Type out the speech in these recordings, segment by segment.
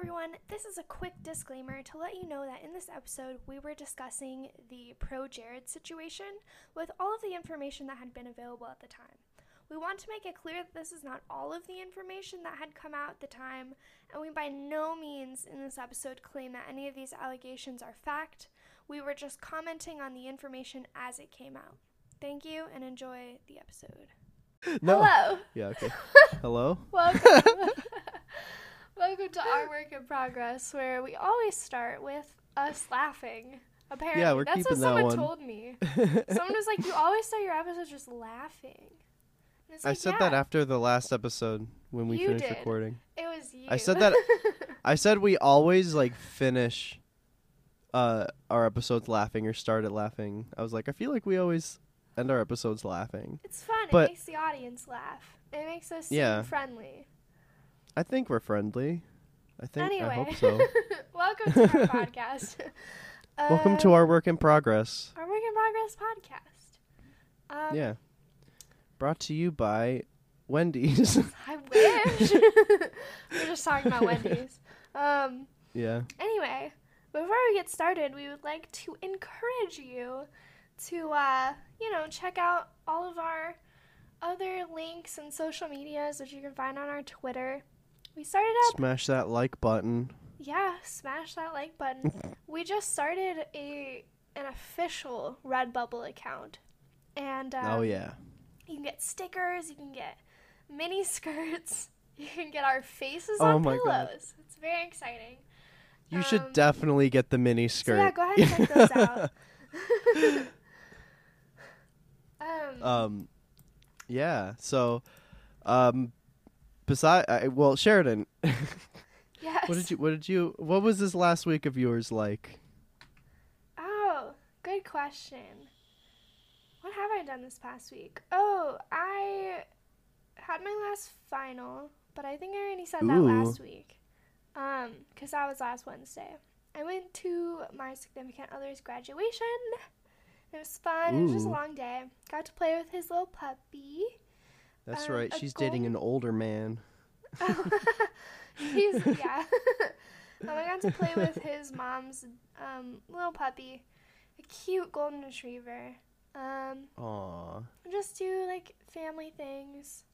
everyone. This is a quick disclaimer to let you know that in this episode, we were discussing the pro Jared situation with all of the information that had been available at the time. We want to make it clear that this is not all of the information that had come out at the time, and we by no means in this episode claim that any of these allegations are fact. We were just commenting on the information as it came out. Thank you and enjoy the episode. No. Hello. Yeah. Okay. Hello. Welcome. Welcome to our work in progress, where we always start with us laughing. Apparently, Yeah, we're that's what keeping that someone one. told me. Someone was like, "You always start your episodes just laughing." I like, said yeah, that after the last episode when we You finished did. recording. It was you. I said that- I said we always like finish uh our episodes laughing or start it laughing. I was like, I feel like we always end our episodes laughing. it's fun. but- it makes the audience laugh. It makes us seem Yeah. friendly. I think we're friendly. I think anyway, I hope so. welcome to our podcast. Welcome to our work in progress. our work in progress podcast. Um, yeah. Brought to you by Wendy's. I wish. We're just talking about Wendy's. Um, yeah. anyway, before we get started, we would like to encourage you to, uh, you know, check out all of our other links and social medias, which you can find on our Twitter. We started up, Smash that like button. yeah, smash that like button. we just started a an official Redbubble account, and um, oh yeah. you can get stickers, you can get mini skirts, you can get our faces Oh on pillows. God. It's very exciting. You um, should definitely get the mini skirt. So yeah, go ahead and check those out. um, Um, yeah. So, um, beside, I, well, Sheridan, yes. what did you, what did you, what was this last week of yours like? Oh, good question. What have I done this past week? Oh, I had my last final, but I think I already said that last week. Um, cause that was last Wednesday. I went to my significant other's graduation. It was fun. It was just a long day. Got to play with his little puppy. That's Um, right. She's dating an older man. He's yeah. um, I got to play with his mom's um, little puppy, a cute golden retriever. Um, Aw. just do like family things.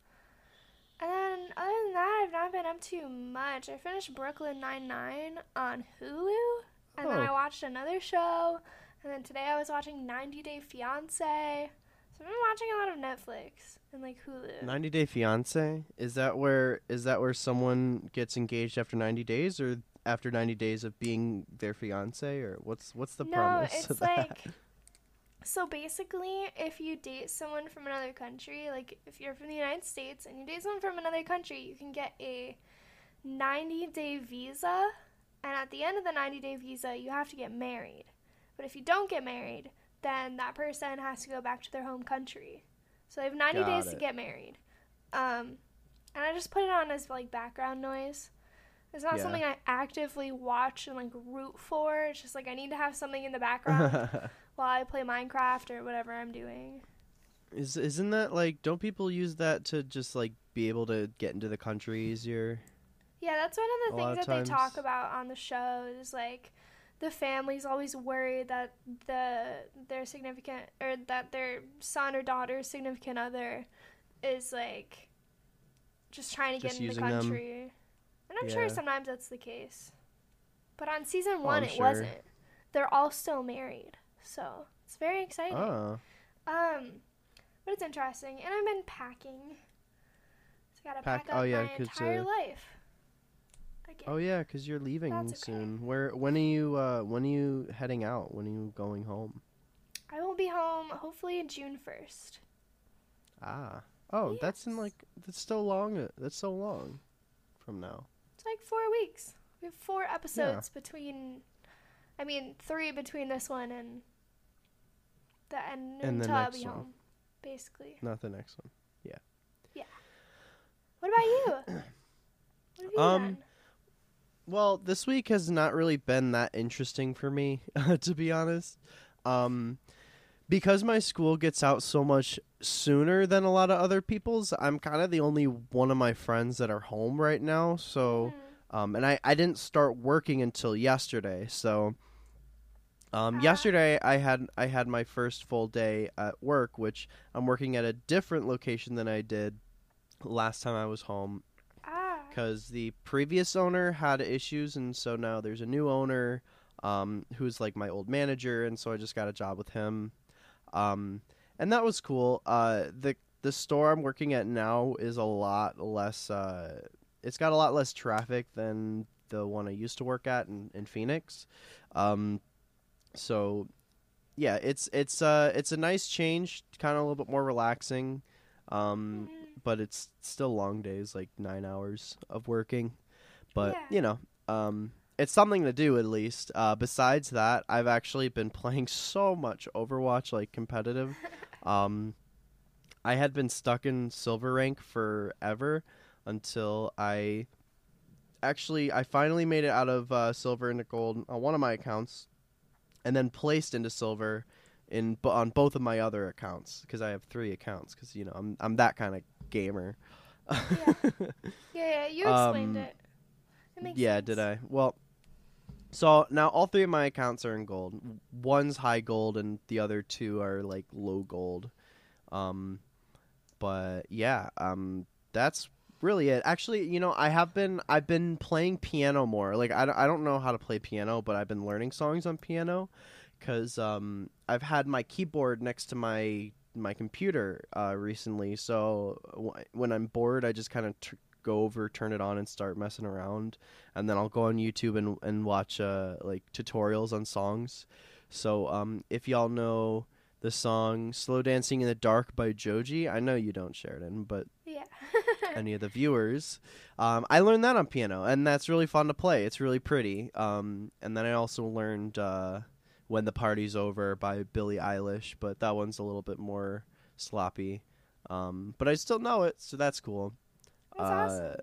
And then other than that, I've not been up to much. I finished Brooklyn Nine Nine on Hulu, and then Oh. I watched another show. And then today I was watching 90 Day Fiance. So I've been watching a lot of Netflix and like Hulu. 90 Day Fiance? Is that where, is that where someone gets engaged after 90 days or after 90 days of being their fiance or what's, what's the no, premise it's of that? like so basically, if you date someone from another country, like if you're from the United States and you date someone from another country, you can get a 90 day visa, and at the end of the 90 day visa, you have to get married. But if you don't get married, then that person has to go back to their home country. So they have 90 Got days to get married. Um, and I just put it on as like background noise. It's not Yeah. something I actively watch and like root for. It's just like I need to have something in the background while I play Minecraft or whatever I'm doing. Is isn't that like don't people use that to just like be able to get into the country easier? Yeah, that's one of the A things that they talk about on the show is like the family's always worried that the their significant or that their son or daughter's significant other is like just trying to Just get in the using them. country. And I'm sure sometimes that's the case. But on season Oh, one I'm it sure. wasn't. They're all still married. So it's very exciting. Oh. Um, but it's interesting, and I've been packing. So I gotta Pack- pack up oh, yeah, my entire uh, life. Again. Oh yeah, cuz you're leaving That's okay. soon. Where when are you uh when are you heading out? When are you going home? I will be home hopefully June first. Ah. Oh, that's in like that's so long. uh, That's so long from now. It's like four weeks. We have four episodes between. I mean, three between this one and the end And the I'll next be one. home, basically. Not the next one. Yeah. Yeah. What about you? What have you Um, done? Well, this week has not really been that interesting for me, to be honest. Um, because my school gets out so much sooner than a lot of other people's, I'm kind of the only one of my friends that are home right now. So Um, and I, I didn't start working until yesterday. So um, Ah. yesterday I had I had my first full day at work, which I'm working at a different location than I did last time I was home. Because the previous owner had issues, and so now there's a new owner um, who's like my old manager, and so I just got a job with him, um, and that was cool. Uh, the the store I'm working at now is a lot less. Uh, it's got a lot less traffic than the one I used to work at in, in Phoenix. Um, so yeah, it's it's uh it's a nice change, kind of a little bit more relaxing. Um, but it's still long days, like nine hours of working. But Yeah. you know, um, it's something to do at least. Uh, besides that, I've actually been playing so much Overwatch, like competitive. um, I had been stuck in silver rank forever until I actually I finally made it out of uh, silver into gold on one of my accounts, and then placed into silver in on both of my other accounts because I have three accounts because you know I'm I'm that kind of gamer. Yeah. Yeah, yeah, you explained Um, it. It yeah, sense. did I? Well, so now all three of my accounts are in gold. One's high gold, and the other two are like low gold. Um, but yeah, um, that's really it. Actually, you know, I have been I've been playing piano more. Like I, I don't know how to play piano, but I've been learning songs on piano because um, I've had my keyboard next to my my computer uh, recently. So w- when I'm bored, I just kind of t- go over, turn it on, and start messing around. And then I'll go on YouTube and and watch uh, like tutorials on songs. So um, if y'all know the song "Slow Dancing in the Dark" by Joji, I know you don't, Sheridan, but Yeah. any of the viewers. Um, I learned that on piano, and that's really fun to play. It's really pretty. Um, and then I also learned uh, "When the Party's Over" by Billie Eilish, but that one's a little bit more sloppy. Um, but I still know it, so that's cool. That's awesome. Uh,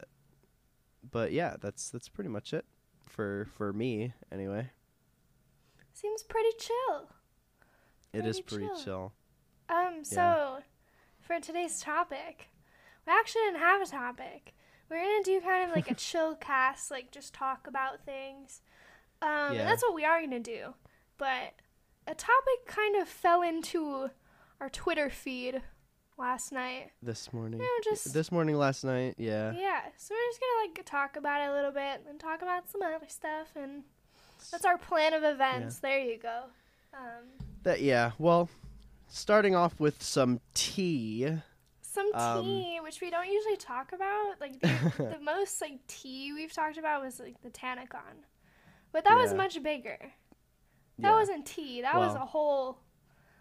But yeah, that's that's pretty much it for for me anyway. Seems pretty chill. It is Pretty pretty chill. chill. Um, so for today's topic, we actually didn't have a topic. We're gonna do kind of like a chill cast, like just talk about things. Um, Yeah. and that's what we are gonna do. But a topic kind of fell into our Twitter feed last night. This morning. You know, just This morning, last night, yeah. yeah. So we're just gonna like talk about it a little bit and talk about some other stuff, and that's our plan of events. There you go. Um, That yeah. Well, starting off with some tea. Some Um, tea, which we don't usually talk about. Like the, the most like tea we've talked about was like the Tanacon, but that was much bigger. That Yeah. wasn't tea. That was a whole.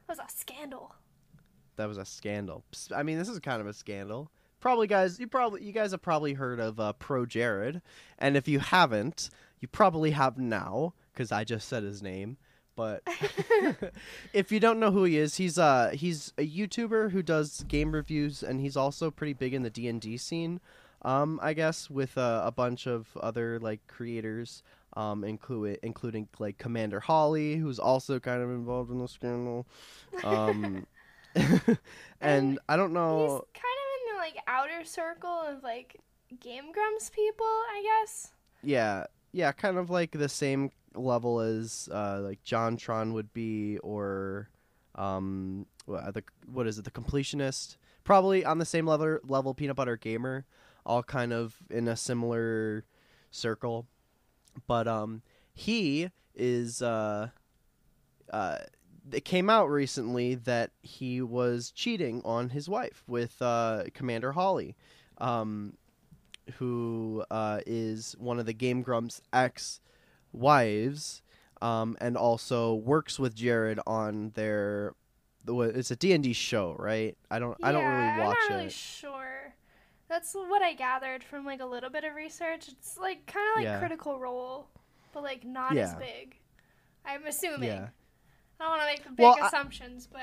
That was a scandal. that was a scandal. I mean, this is kind of a scandal. Probably, guys, you probably you guys have probably heard of uh, Pro Jared, and if you haven't, you probably have now because I just said his name. But if you don't know who he is, he's uh he's a YouTuber who does game reviews, and he's also pretty big in the D and D scene. Um, I guess with uh, a bunch of other like creators, um, include including like Commander Holly, who's also kind of involved in the scandal. Um, and I don't He's know. kind of in the like outer circle of like Game Grumps people, I guess. Yeah, yeah, kind of like the same level as uh, like JonTron would be, or um, the what is it, the completionist? Probably on the same level level Peanut Butter Gamer, all kind of in a similar circle. But um, he is uh, uh, it came out recently that he was cheating on his wife with uh, Commander Holly. Um, who uh, is one of the Game Grumps ex wives, um, and also works with Jared on their. It's a D and D show, right? I don't. Yeah, I don't really watch I'm not really it. sure. That's what I gathered from like a little bit of research. It's like kind of like Yeah. Critical Role, but like not as big. I'm assuming. Yeah. I don't want to make big Well, I- assumptions, but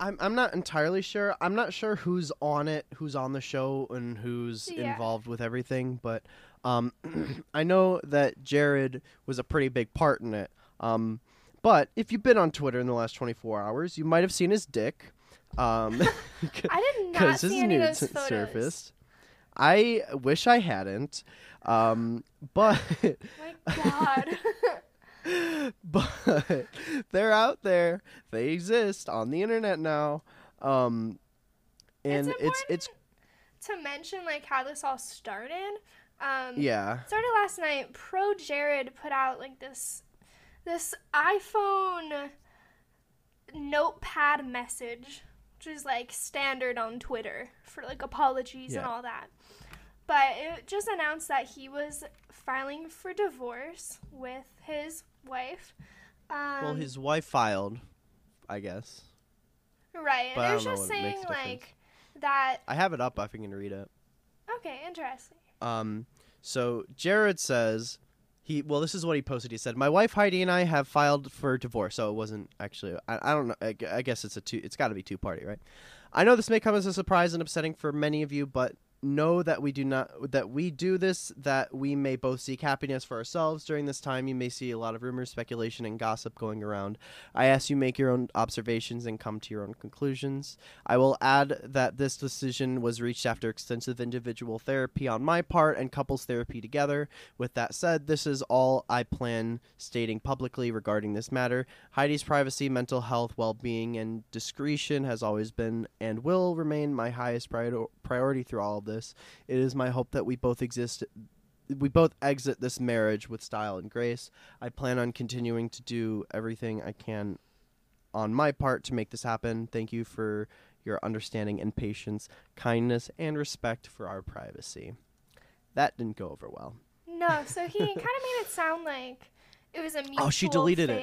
I'm. I'm not entirely sure. I'm not sure who's on it, who's on the show, and who's Yeah. involved with everything. But um, I know that Jared was a pretty big part in it. Um, but if you've been on Twitter in the last 24 hours, you might have seen his dick. Um, I did not see any of those photos. surfaced. I wish I hadn't. Um, but My God. but they're out there. They exist on the internet now. Um, and it's it's it's, to mention like how this all started. Um, yeah. started last night. Pro Jared put out like this this iPhone notepad message, which is like standard on Twitter for like apologies and all that. But it just announced that he was filing for divorce with his wife. Um, Well, his wife filed, I guess. right, but and I it was just saying like that. I have it up if you can read it. Okay, interesting. Um, so Jared says he well, this is what he posted. He said, "My wife Heidi and I have filed for divorce." So it wasn't actually. I, I don't know. I, I guess it's a two. It's got to be two party, right? I know this may come as a surprise and upsetting for many of you, but know that we do not that we do this that we may both seek happiness for ourselves during this time. You may see a lot of rumors speculation and gossip going around. I ask you make your own observations and come to your own conclusions. I will add that this decision was reached after extensive individual therapy on my part and couples therapy together. With that said this is all i plan stating publicly regarding this matter. Heidi's privacy mental health well-being and discretion has always been and will remain my highest prior- priority through all of this it is my hope that we both exist we both exit this marriage with style and grace i plan on continuing to do everything i can on my part to make this happen thank you for your understanding and patience kindness and respect for our privacy that didn't go over well No, so he kind of made it sound like it was a mutual Oh, she deleted it.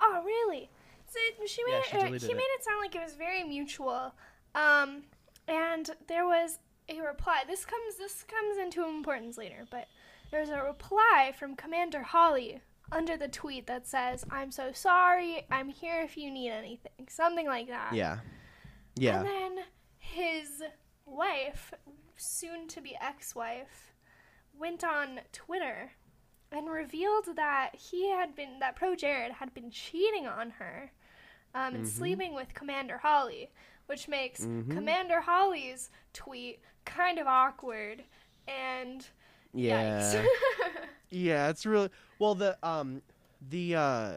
Oh, really? So it- she made Yeah, it, she deleted he it. made it sound like it was very mutual. Um, and there was a reply. This comes this comes into importance later, but there's a reply from Commander Holly under the tweet that says, "I'm so sorry. I'm here if you need anything." Something like that. yeah yeah And then his wife, soon to be ex wife, went on Twitter and revealed that he had been, that Pro Jared had been cheating on her um, and Mhm. sleeping with Commander Holly, which makes Mhm. Commander Holly's tweet kind of awkward. And yeah. Yeah, it's really well the um the uh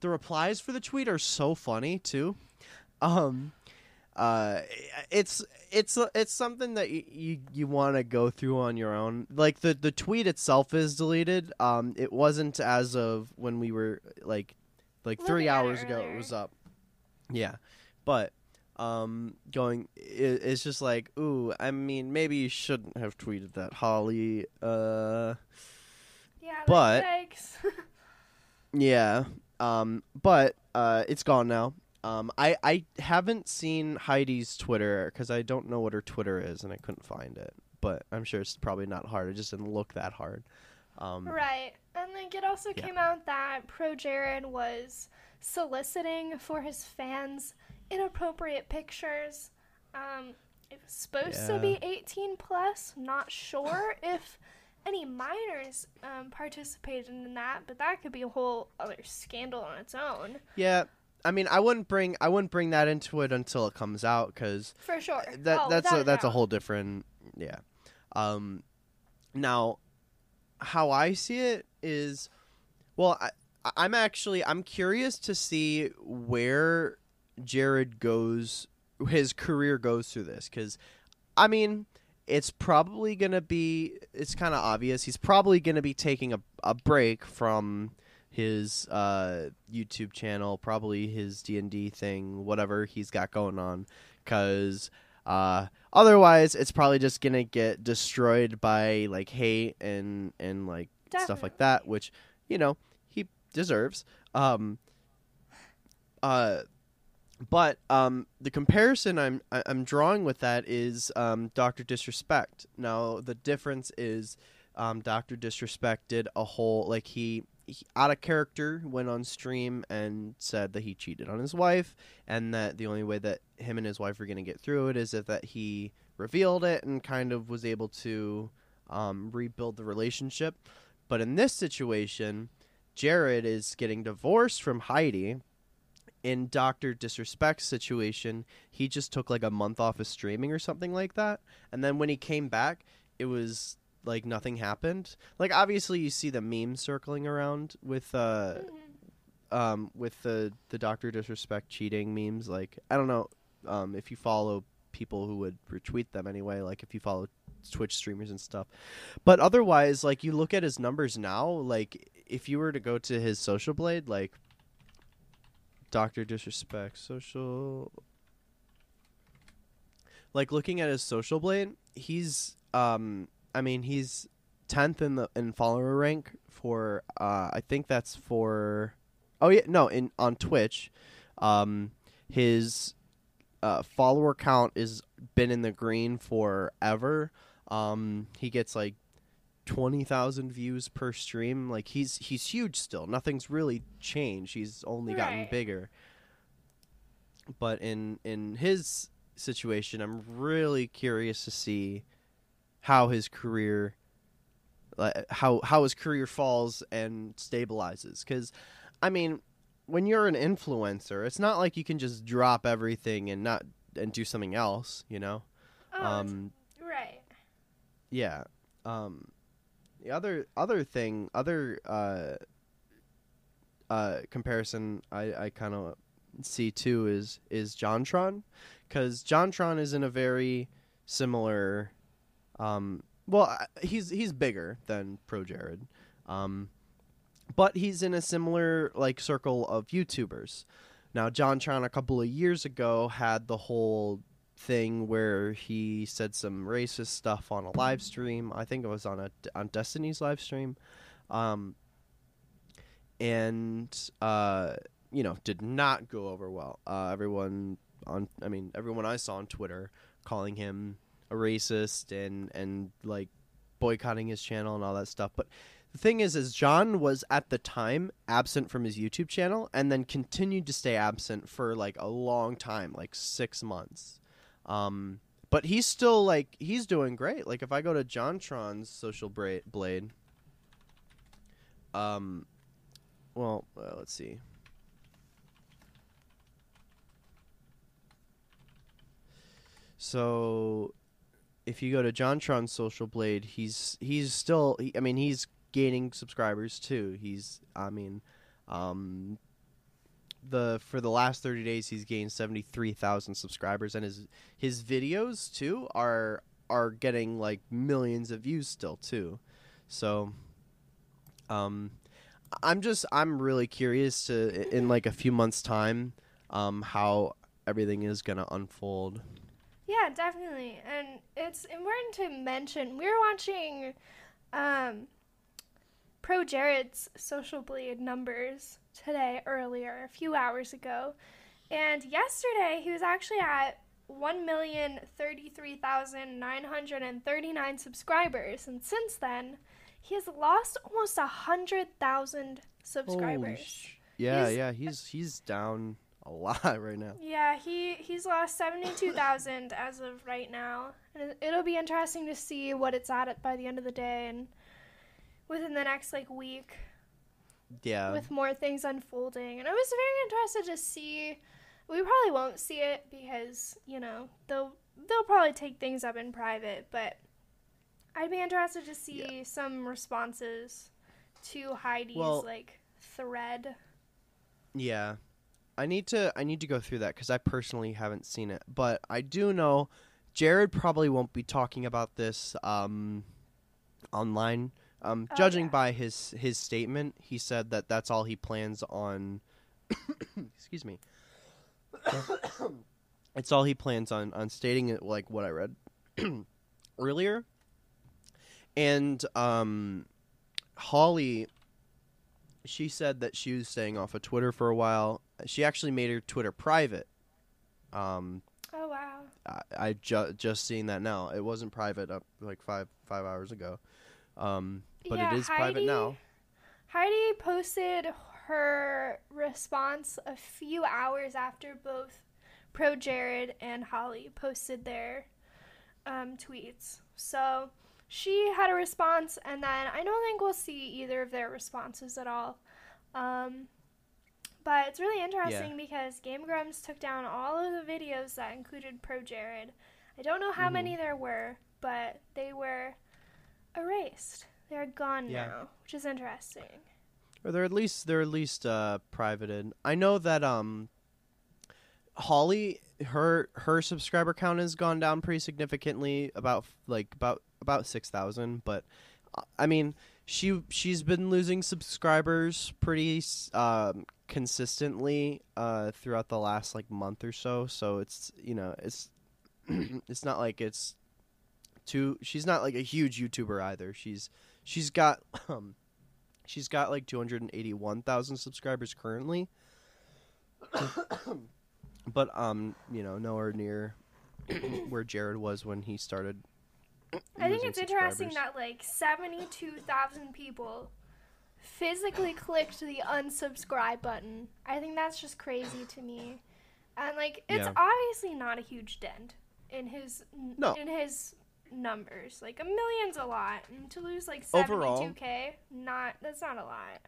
the replies for the tweet are so funny too. Um uh it's it's it's something that you you, you want to go through on your own. Like the the tweet itself is deleted. Um it wasn't as of when we were like like 3 Looking at it hours ago it was up. Yeah. But um going it, it's just like ooh i mean maybe you shouldn't have tweeted that holly uh yeah, But-. Yeah. Um, but uh, it's gone now. Um, I I haven't seen Heidi's Twitter because I don't know what her Twitter is and I couldn't find it. But I'm sure it's probably not hard. It just didn't look that hard. Um, Right. And like it also Yeah. came out that Pro Jared was soliciting for his fans inappropriate pictures. Um, it was supposed to be 18 plus. Not sure if any minors um, participated in that, but that could be a whole other scandal on its own. Yeah. I mean, I wouldn't bring I wouldn't bring that into it until it comes out because For sure. that Oh, that's without a that's a whole different yeah um now how i see it is well i i'm actually i'm curious to see where jared goes his career goes through this because i mean it's probably gonna be it's kind of obvious he's probably gonna be taking a, a break from his uh youtube channel probably his d&d thing whatever he's got going on because uh, otherwise it's probably just gonna get destroyed by like hate and and like stuff like that which you know he deserves. Um uh but um the comparison i'm i'm drawing with that is um dr disrespect. Now the difference is um dr disrespect did a whole like he, he out of character went on stream and said that he cheated on his wife and that the only way that him and his wife are going to get through it is if that he revealed it and kind of was able to um, rebuild the relationship. But in this situation jared is getting divorced from heidi in Doctor Disrespect's situation, he just took like a month off of streaming or something like that, and then when he came back, it was like nothing happened. Like obviously, you see the memes circling around with uh Mhm. um with the the Doctor Disrespect cheating memes. Like I don't know um if you follow people who would retweet them anyway. Like if you follow Twitch streamers and stuff, but otherwise, like you look at his numbers now, like if you were to go to his social blade, like Doctor Disrespect social, like looking at his social blade, he's um I mean he's tenth in the in follower rank for uh I think that's for oh yeah no in on Twitch, um his uh, follower count is been in the green forever. Um, he gets like twenty thousand views per stream. Like he's he's huge still. Nothing's really changed. He's only gotten Right. bigger. But in in his situation, I'm really curious to see how his career, like how how his career falls and stabilizes. Because, I mean, when you're an influencer, it's not like you can just drop everything and not and do something else. You know. Oh, Um, right. yeah. Um, the other other thing, other uh, uh, comparison I, I kind of see too is is JonTron, because JonTron is in a very similar. Um, well, he's he's bigger than Pro Jared, um, but he's in a similar like circle of YouTubers. Now, JonTron a couple of years ago had the whole thing where he said some racist stuff on a live stream. I think it was on a on Destiny's live stream, um, and uh, you know did not go over well. Uh, everyone on, I mean, everyone I saw on Twitter calling him a racist and and like boycotting his channel and all that stuff. But the thing is, is John was at the time absent from his YouTube channel and then continued to stay absent for like a long time, like six months. Um, but he's still like he's doing great. Like if I go to JonTron's social bra- blade, um, well, uh, let's see. So, if you go to JonTron's social blade, he's he's still. He, I mean, he's gaining subscribers too. He's. I mean, um, the for the last 30 days he's gained 73,000 subscribers and his his videos too are are getting like millions of views still too. So um I'm just I'm really curious to in like a few months time um how everything is going to unfold. Yeah, definitely. And it's important to mention we were watching um, Pro Jared's social bleed numbers today earlier, a few hours ago. And yesterday he was actually at 1,033,939 subscribers. And since then, he has lost almost 100,000 subscribers. Sh- yeah, He's- yeah, he's he's down a lot right now. Yeah, he he's lost seventy two thousand as of right now, and it- it'll be interesting to see what it's at by the end of the day and within the next like week Yeah. with more things unfolding. And I was very interested to see. We probably won't see it because you know they'll they'll probably take things up in private, but I'd be interested to see some responses to Heidi's Well- like thread. Yeah. I need to I need to go through that cuz I personally haven't seen it, but I do know Jared probably won't be talking about this um online. Um Oh, judging yeah. by his his statement, he said that that's all he plans on Excuse me. it's all he plans on on stating it like what I read earlier. And um Holly she said that she was staying off of Twitter for a while. She actually made her Twitter private. Um, Oh wow. I, I ju- just seen that now. It wasn't private up like five five hours ago, um, but Yeah, it is private Heidi- now. Heidi posted her response a few hours after both Pro Jared and Holly posted their um, tweets. So she had a response, and then I don't think we'll see either of their responses at all. Um, But it's really interesting because Game Grumps took down all of the videos that included Pro Jared. I don't know how Mhm. many there were, but they were erased. They're gone Yeah. now, which is interesting. or they're at least they're at least uh privated. I know that um Holly her her subscriber count has gone down pretty significantly about like about about 6,000, but uh, I mean, she she's been losing subscribers pretty um consistently uh throughout the last like month or so, so it's you know, it's it's not like it's too she's not like a huge YouTuber either. She's she's got um she's got like 281,000 subscribers currently. but um, you know, nowhere near where Jared was when he started. I think it's interesting that like 72,000 people physically clicked the unsubscribe button. I think that's just crazy to me. And like it's Yeah. obviously not a huge dent in his No. in his numbers. Like a million's a lot. And to lose like 72k, not that's not a lot.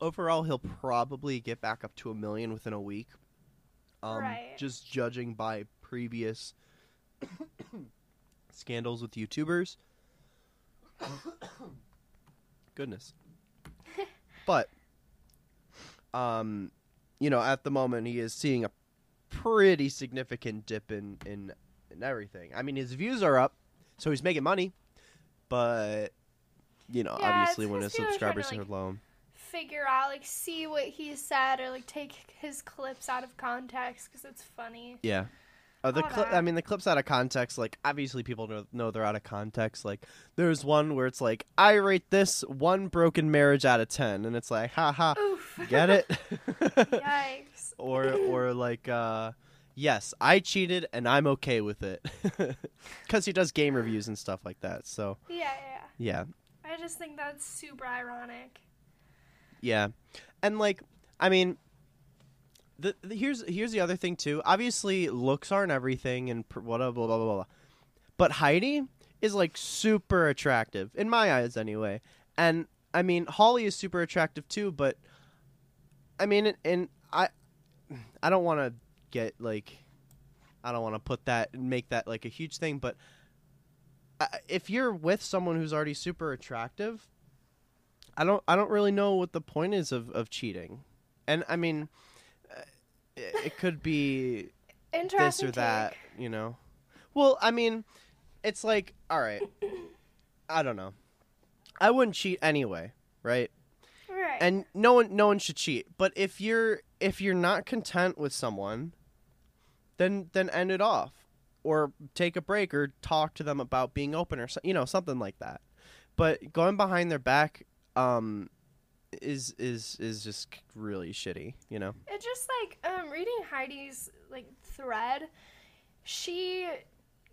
overall he'll probably get back up to a million within a week. Um, Right. Just judging by previous scandals with YouTubers. Goodness. but, um, you know, at the moment he is seeing a pretty significant dip in in in everything. I mean, his views are up, so he's making money, but you know, Yeah, obviously when his people to, subscribers are like, low. Figure out like see what he said or like take his clips out of context cuz it's funny. Yeah. Uh, the All cli- I mean, the clips out of context, like obviously people know, know they're out of context. Like there's one where it's like, I rate this one broken marriage out of ten, and it's like, ha ha, Oof. get it? Yikes. or or like, uh, yes, I cheated and I'm okay with it, because he does game reviews and stuff like that. So Yeah, yeah. yeah, I just think that's super ironic. Yeah, and like, I mean, the, the here's here's the other thing too. Obviously, looks aren't everything, and pr- blah blah blah blah blah. But Heidi is like super attractive in my eyes, anyway. And I mean, Holly is super attractive too. But I mean, and, and I, I don't want to get like, I don't want to put that and make that like a huge thing. But uh, if you're with someone who's already super attractive, I don't I don't really know what the point is of, of cheating. And I mean uh, it, it could be this or that, take. you know. Well, I mean, it's like all right. I don't know. I wouldn't cheat anyway, right? Right. And no one no one should cheat. But if you're if you're not content with someone, then then end it off or take a break or talk to them about being open or so, you know something like that. But going behind their back um is is is just really shitty, you know. It just like um reading Heidi's like thread, she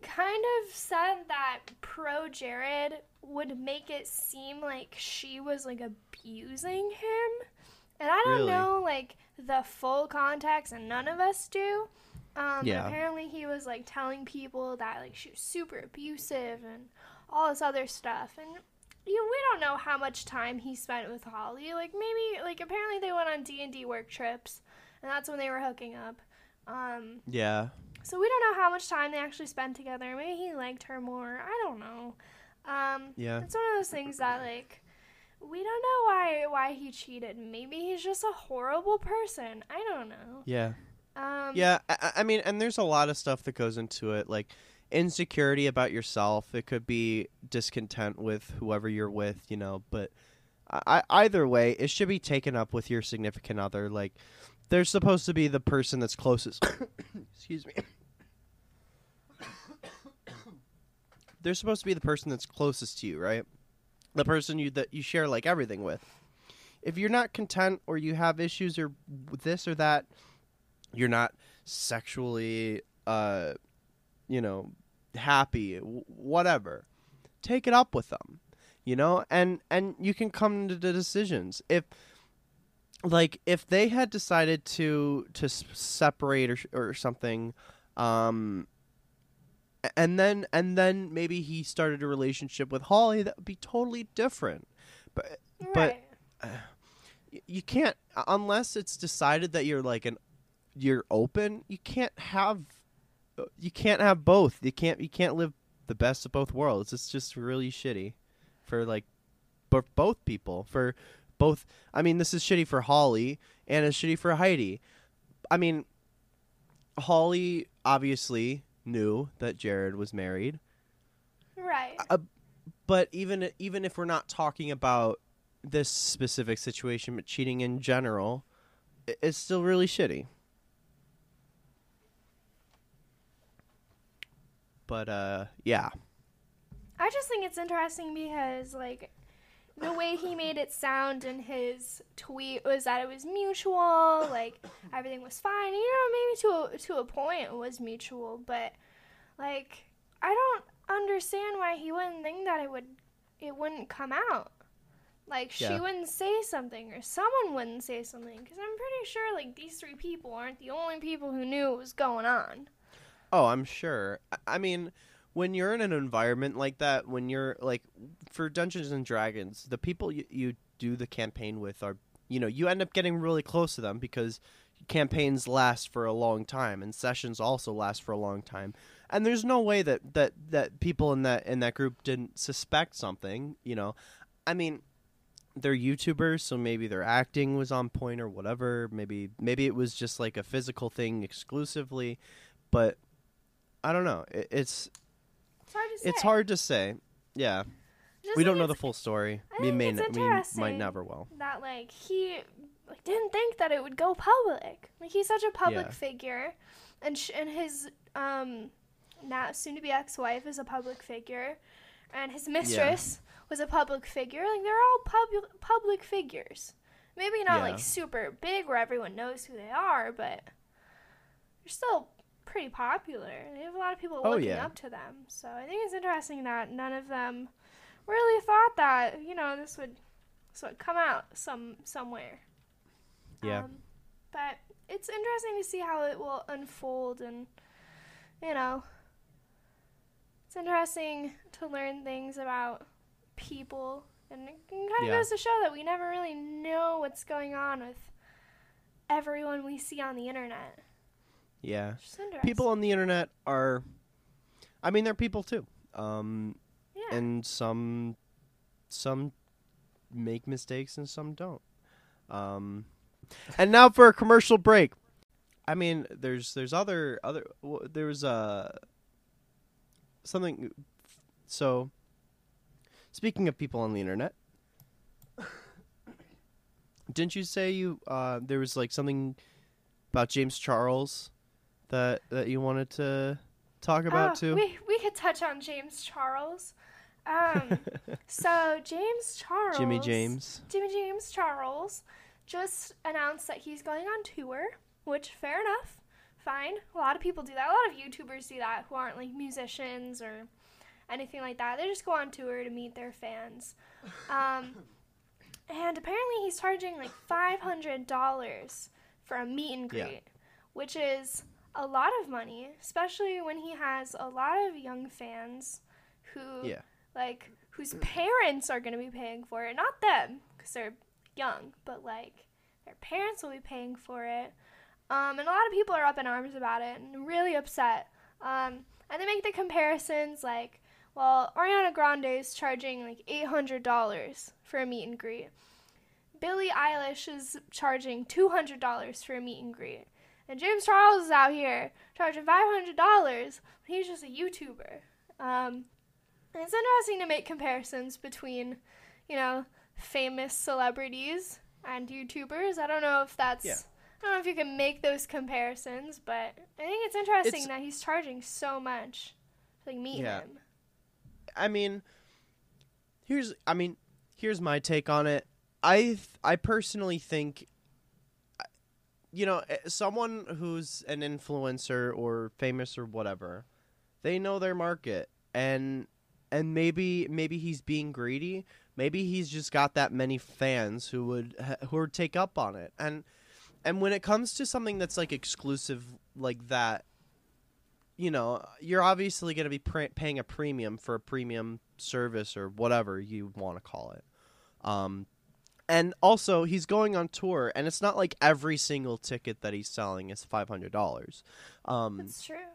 kind of said that pro Jared would make it seem like she was like abusing him. And I don't Really? know like the full context and none of us do. Um Yeah. apparently he was like telling people that like she was super abusive and all this other stuff and you know, we don't know how much time he spent with Holly. Like maybe like apparently they went on D and D work trips, and that's when they were hooking up. Um, Yeah. so we don't know how much time they actually spent together. Maybe he liked her more. I don't know. Um, Yeah. it's one of those things that like we don't know why why he cheated. Maybe he's just a horrible person. I don't know. Yeah. Um, Yeah, I, I- mean, and there's a lot of stuff that goes into it, like insecurity about yourself. It could be discontent with whoever you're with, you know. But I, either way, it should be taken up with your significant other. Like, they're supposed to be the person that's closest. Excuse me. they're supposed to be the person that's closest to you, right? The person you that you share like everything with. If you're not content or you have issues or this or that, you're not sexually uh you know happy w- whatever. Take it up with them you know? And and you can come to the decisions. If like if they had decided to to separate or, or something um and then and then maybe he started a relationship with Holly that would be totally different. But but right. y- you can't unless it's decided that you're like an you're open. You can't have you can't have both. You can't you can't live the best of both worlds. It's just really shitty for like for both people. For both I mean this is shitty for Holly and it's shitty for Heidi. I mean Holly obviously knew that Jared was married. Right. Uh, but even even if we're not talking about this specific situation, but cheating in general, it's still really shitty. But uh, yeah, I just think it's interesting because like the way he made it sound in his tweet was that it was mutual, like everything was fine. You know, maybe to a, to a point it was mutual, but like I don't understand why he wouldn't think that it would it wouldn't come out. Like she wouldn't say something or someone wouldn't say something because I'm pretty sure like these three people aren't the only people who knew what was going on. Oh, I'm sure. I- mean, when you're in an environment like that, when you're like for Dungeons and Dragons, the people you, you do the campaign with are, you know, you end up getting really close to them because campaigns last for a long time and sessions also last for a long time. And there's no way that that that people in that in that group didn't suspect something, you know. I mean, they're YouTubers, so maybe their acting was on point or whatever. Maybe maybe it was just like a physical thing exclusively, but I don't know. It, it's It's hard to say. it's hard to say. Yeah, Just we don't know the full story. I We may it's n- we might never will. that like he like didn't think that it would go public. Like he's such a public Yeah. figure, and sh- and his um now soon to be ex wife is a public figure, and his mistress was a public figure. Like they're all public public figures. Maybe not Yeah. like super big where everyone knows who they are, but they're still pretty popular. They have a lot of people Oh, looking yeah. up to them. So I think it's interesting that none of them really thought that you know this would this would come out some somewhere. Yeah. Um, but it's interesting to see how it will unfold, and you know, it's interesting to learn things about people, and it kind of Yeah. goes to show that we never really know what's going on with everyone we see on the internet. Yeah, people on the internet are. I mean, they're people too. Um, yeah. and some some make mistakes and some don't. Um, and now for a commercial break. I mean, there's there's other other w- there's uh something. So, speaking of people on the internet, didn't you say you uh there was like something about James Charles that that you wanted to talk about Oh, too? We we could touch on James Charles. Um, so James Charles, Jimmy James. Jimmy James Charles, just announced that he's going on tour. Which fair enough, fine. A lot of people do that. A lot of YouTubers do that who aren't like musicians or anything like that. They just go on tour to meet their fans. Um, and apparently he's charging like five hundred dollars for a meet and Yeah. greet, which is a lot of money, especially when he has a lot of young fans who Yeah. like whose parents are going to be paying for it, not them because they're young, but like their parents will be paying for it. Um, and a lot of people are up in arms about it and really upset. Um, and they make the comparisons like, well, Ariana Grande is charging like $800 for a meet and greet. Billie Eilish is charging $200 for a meet and greet. And James Charles is out here charging $500. He's just a YouTuber. Um, and it's interesting to make comparisons between, you know, famous celebrities and YouTubers. I don't know if that's. Yeah. I don't know if you can make those comparisons, but I think it's interesting It's- that he's charging so much to like meet Yeah. him. I mean, here's I mean, here's my take on it. I th- I personally think you know, eh, someone who's an influencer or famous or whatever, they know their market and and maybe maybe he's being greedy. Maybe he's just got that many fans who would who would take up on it. And and when it comes to something that's like exclusive like that, you know, you're obviously going to be pr- paying a premium for a premium service or whatever you want to call it. Um, and also he's going on tour, and it's not like every single ticket that he's selling is five hundred dollars. Um, That's true.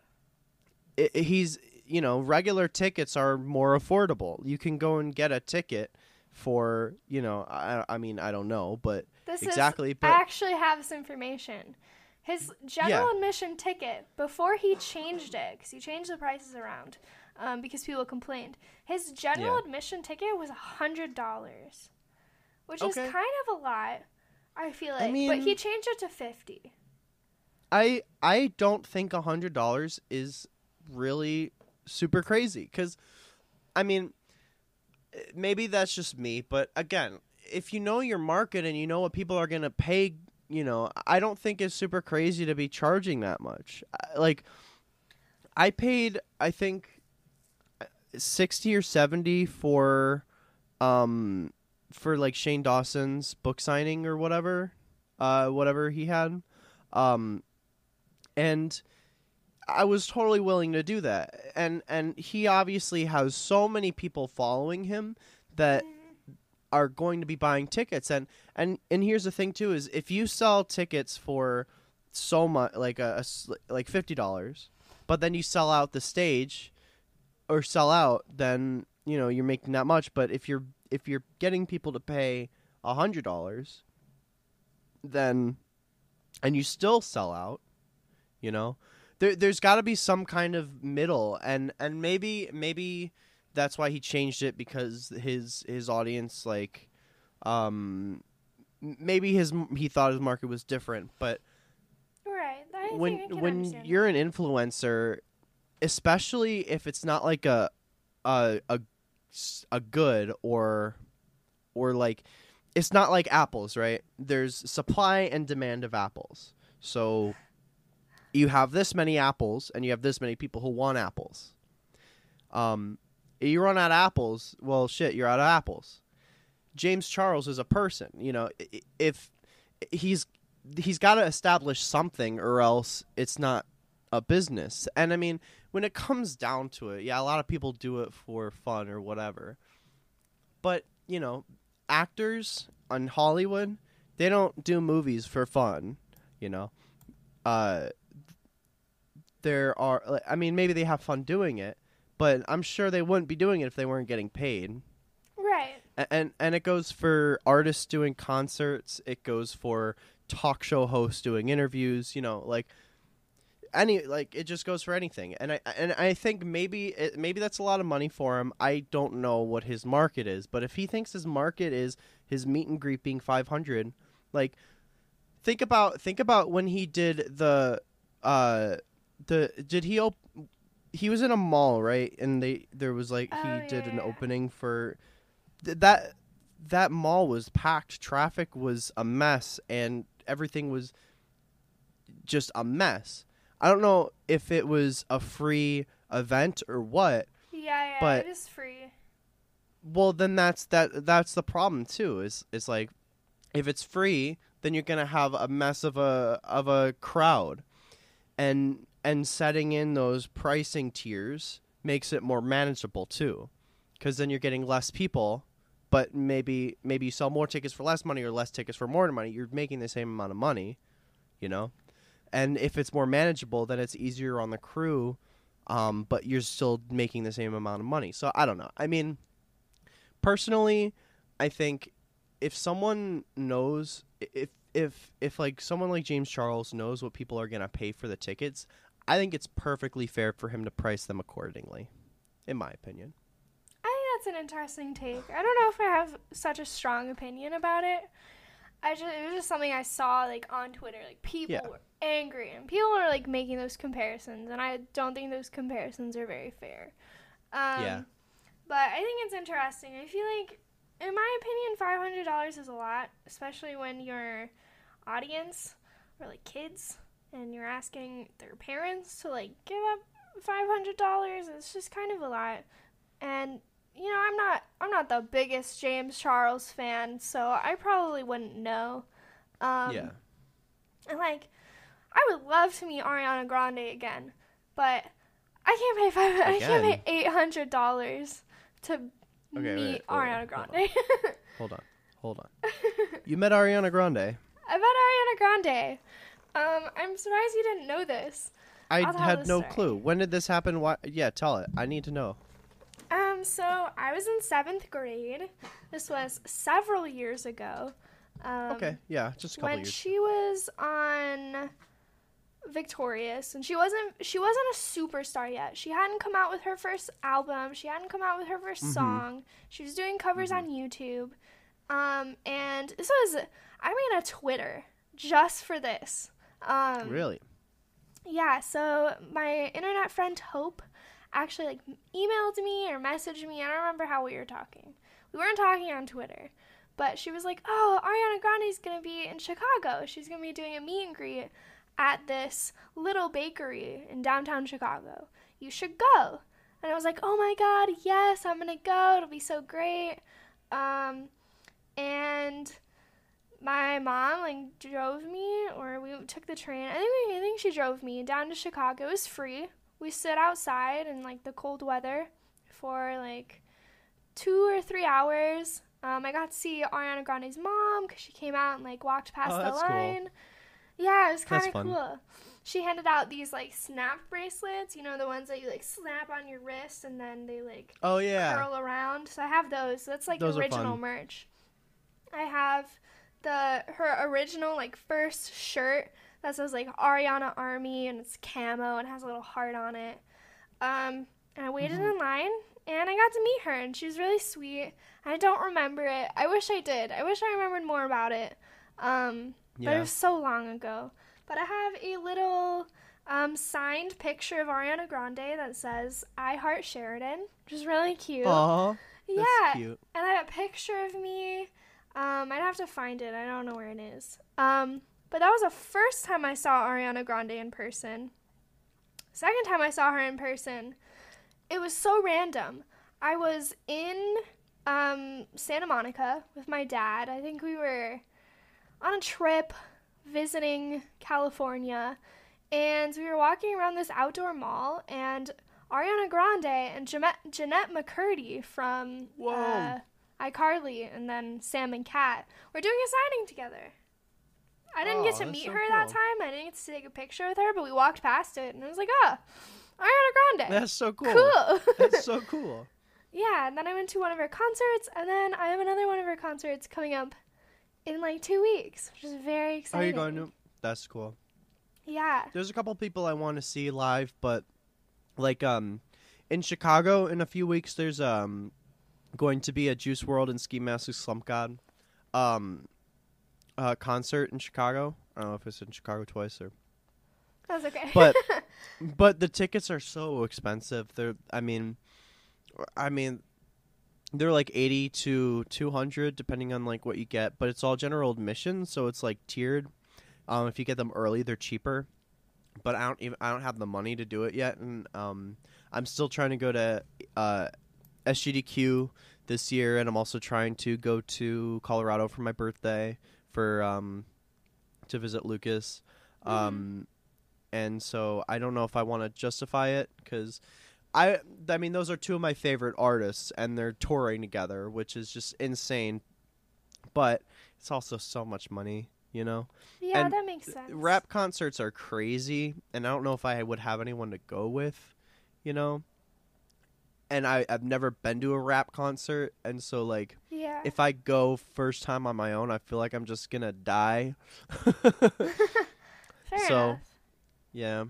i i- he's you know regular tickets are more affordable. You can go and get a ticket for you know I I mean I don't know, but This exactly. is. But I actually have this information. His general admission ticket before he changed it, because he changed the prices around, um, because people complained. His general Yeah. admission ticket was a hundred dollars, which is kind of a lot. I feel I like, but he changed it to fifty. I I don't think a hundred dollars is really super crazy because, I mean, maybe that's just me, but again, if you know your market and you know what people are gonna pay, you know, I don't think it's super crazy to be charging that much. Like, I paid I think sixty or seventy for, um, for like Shane Dawson's book signing or whatever, uh, whatever he had, um and I was totally willing to do that. And and he obviously has so many people following him that are going to be buying tickets. And and and here's the thing too is if you sell tickets for so much like a, a like fifty dollars, but then you sell out the stage or sell out, then you know you're making that much. But if you're if you're getting people to pay a hundred dollars, then and you still sell out, you know, there there's got to be some kind of middle, and and maybe maybe that's why he changed it because his his audience like, um, maybe his he thought his market was different, but Right. I when I when you're an influencer, especially if it's not like a a a a good or or like it's not like apples, right? There's supply and demand of apples. So you have this many apples and you have this many people who want apples. Um you run out of apples, well shit, you're out of apples. James Charles is a person, you know, if he's he's got to establish something or else it's not a business. And I mean, when it comes down to it, yeah, a lot of people do it for fun or whatever. But, you know, actors on Hollywood, they don't do movies for fun, you know. Uh there are like, I mean, maybe they have fun doing it, but I'm sure they wouldn't be doing it if they weren't getting paid Right. A- and and it goes for artists doing concerts it goes for talk show hosts doing interviews you know like any like it just goes for anything. And i and i think maybe it, maybe that's a lot of money for him. I don't know what his market is but if he thinks his market is his meet and greet being 500 like think about think about when he did the uh the did he op- he was in a mall right? And they there was like he Oh, did yeah, an yeah. opening for th- that that mall was packed. Traffic was a mess and everything was just a mess i don't know if it was a free event or what Yeah, yeah. But- it is free. well then that's that that's the problem too is it's like if it's free then you're gonna have a mess of a of a crowd and and setting in those pricing tiers makes it more manageable too because then you're getting less people but maybe maybe you sell more tickets for less money or less tickets for more money you're making the same amount of money you know and if it's more manageable then it's easier on the crew um, but you're still making the same amount of money so i don't know i mean personally i think if someone knows if if if like someone like james charles knows what people are going to pay for the tickets i think it's perfectly fair for him to price them accordingly in my opinion I think that's an interesting take. I don't know if I have such a strong opinion about it. I just it was just something I saw like on Twitter. Like people Yeah. were angry and people are like making those comparisons, and I don't think those comparisons are very fair. Um, Yeah. But I think it's interesting. I feel like, in my opinion, five hundred dollars is a lot, especially when your audience are like kids and you're asking their parents to like give up five hundred dollars. It's just kind of a lot and you know i'm not i'm not the biggest james charles fan so i probably wouldn't know um yeah and like i would love to meet ariana grande again but i can't pay five i can't pay eight hundred dollars to Okay, meet wait, ariana hold on. grande hold on hold on You met Ariana Grande. I met Ariana Grande. Um, I'm surprised you didn't know this. I had no story. clue. When did this happen? Why? Yeah, tell it. I need to know. Um, so I was in seventh grade. This was several years ago. Um, okay, yeah, just a couple when years. she was on Victorious, and she wasn't she wasn't a superstar yet. She hadn't come out with her first album. She hadn't come out with her 1st Mhm. song. She was doing covers Mhm. on YouTube. Um, and this was I made a Twitter just for this. Um, really? yeah, so my internet friend Hope actually like emailed me or messaged me. I don't remember how we were talking. We weren't talking on Twitter, but she was like, "Oh, Ariana Grande's gonna be in Chicago. She's gonna be doing a meet and greet at this little bakery in downtown Chicago. You should go." And I was like, "Oh my God, yes, I'm gonna go. It'll be so great." Um, and my mom like drove me or we took the train. I think we, I think she drove me down to Chicago. It was free. We stood outside in like the cold weather for like two or three hours. Um, I got to see Ariana Grande's mom because she came out and like walked past Oh, the line. cool. Yeah, it was kind of cool. She handed out these like snap bracelets, you know, the ones that you like snap on your wrist and then they like Oh yeah. curl around. So I have those. So that's like Those original merch. I have the her original like first shirt that says like Ariana Army and it's camo and has a little heart on it. Um, and I waited Mhm. in line and I got to meet her and she was really sweet. I don't remember it. I wish I did. I wish I remembered more about it. Um, but it was so long ago. But I have a little um, signed picture of Ariana Grande that says "I Heart Sheridan," which is really cute. Aw, that's yeah, cute. and I have a picture of me. Um, I'd have to find it. I don't know where it is. Um, but that was the first time I saw Ariana Grande in person. Second time I saw her in person, it was so random. I was in um, Santa Monica with my dad. I think we were on a trip visiting California, and we were walking around this outdoor mall, and Ariana Grande and Jennette, Jennette McCurdy from uh, iCarly and then Sam and Cat were doing a signing together. I didn't get to meet so her that time. I didn't get to take a picture with her, but we walked past it, and I was like, oh, Ariana Grande. That's so cool. cool. That's so cool. yeah, and then I went to one of her concerts, and then I have another one of her concerts coming up in like two weeks, which is very exciting. Are you going to? That's cool. Yeah. There's a couple people I want to see live, but like um in Chicago in a few weeks there's um going to be a Juice WRLD and Ski Mask Slump God um uh concert in Chicago. I don't know if it's in Chicago twice or That's okay. But- but the tickets are so expensive. They're I mean I mean they're like 80 to 200 depending on like what you get, but it's all general admission, so it's like tiered. Um if you get them early, they're cheaper. But I don't even I don't have the money to do it yet and um I'm still trying to go to uh SGDQ this year and I'm also trying to go to Colorado for my birthday for um to visit Lucas. Um and so I don't know if I want to justify it cuz I I mean those are two of my favorite artists and they're touring together, which is just insane. But it's also so much money, you know. yeah, and that makes sense. Rap concerts are crazy, and I don't know if I would have anyone to go with, you know. And I, I've never been to a rap concert, and so like Yeah. if I go first time on my own, I feel like I'm just gonna die. Fair so- enough. yeah,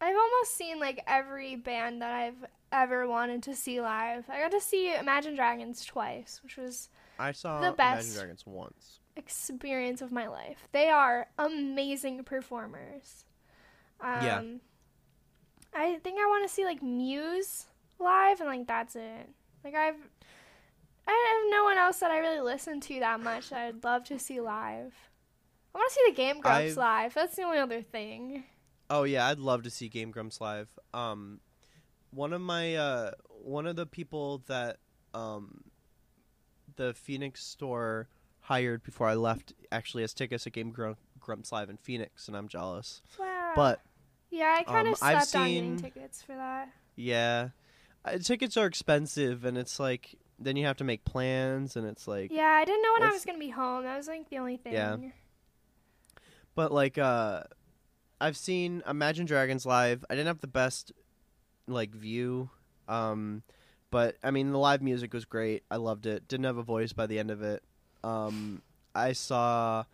I've almost seen like every band that I've ever wanted to see live. I got to see Imagine Dragons twice, which was I saw The Imagine best. Dragons once. experience of my life. They are amazing performers. Um, Yeah. I think I want to see like Muse live, and like that's it. Like I've, I have no one else that I really listen to that much. That I'd love to see live. I want to see the Game Grumps I've- live. That's the only other thing. Oh yeah, I'd love to see Game Grumps live. Um, one of my uh, one of the people that um, the Phoenix store hired before I left actually has tickets at Game Grum- Grumps live in Phoenix, and I'm jealous. Wow. But yeah, I kind um, of I've slept on getting seen- tickets for that. yeah, uh, tickets are expensive, and it's like then you have to make plans, and it's like Yeah, I didn't know when I was gonna be home. That was like the only thing. Yeah. But like uh I've seen Imagine Dragons live. I didn't have the best like view. Um but I mean the live music was great. I loved it. Didn't have a voice by the end of it. Um I saw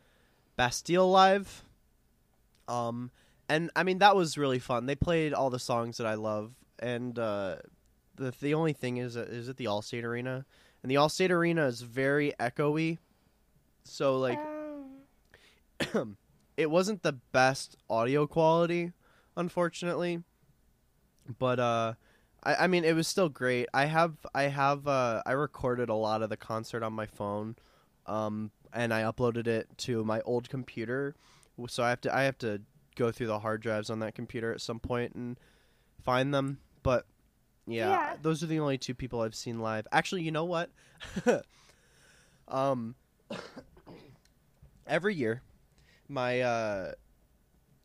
Bastille live. Um and I mean that was really fun. They played all the songs that I love and uh the the only thing is uh, is at the Allstate Arena. And the Allstate Arena is very echoey. So like Um, it wasn't the best audio quality, unfortunately. But uh I, I mean it was still great. I have I have uh I recorded a lot of the concert on my phone. Um and I uploaded it to my old computer. So I have to I have to go through the hard drives on that computer at some point and find them. But yeah, Yeah. those are the only two people I've seen live. Actually, you know what? um every year my uh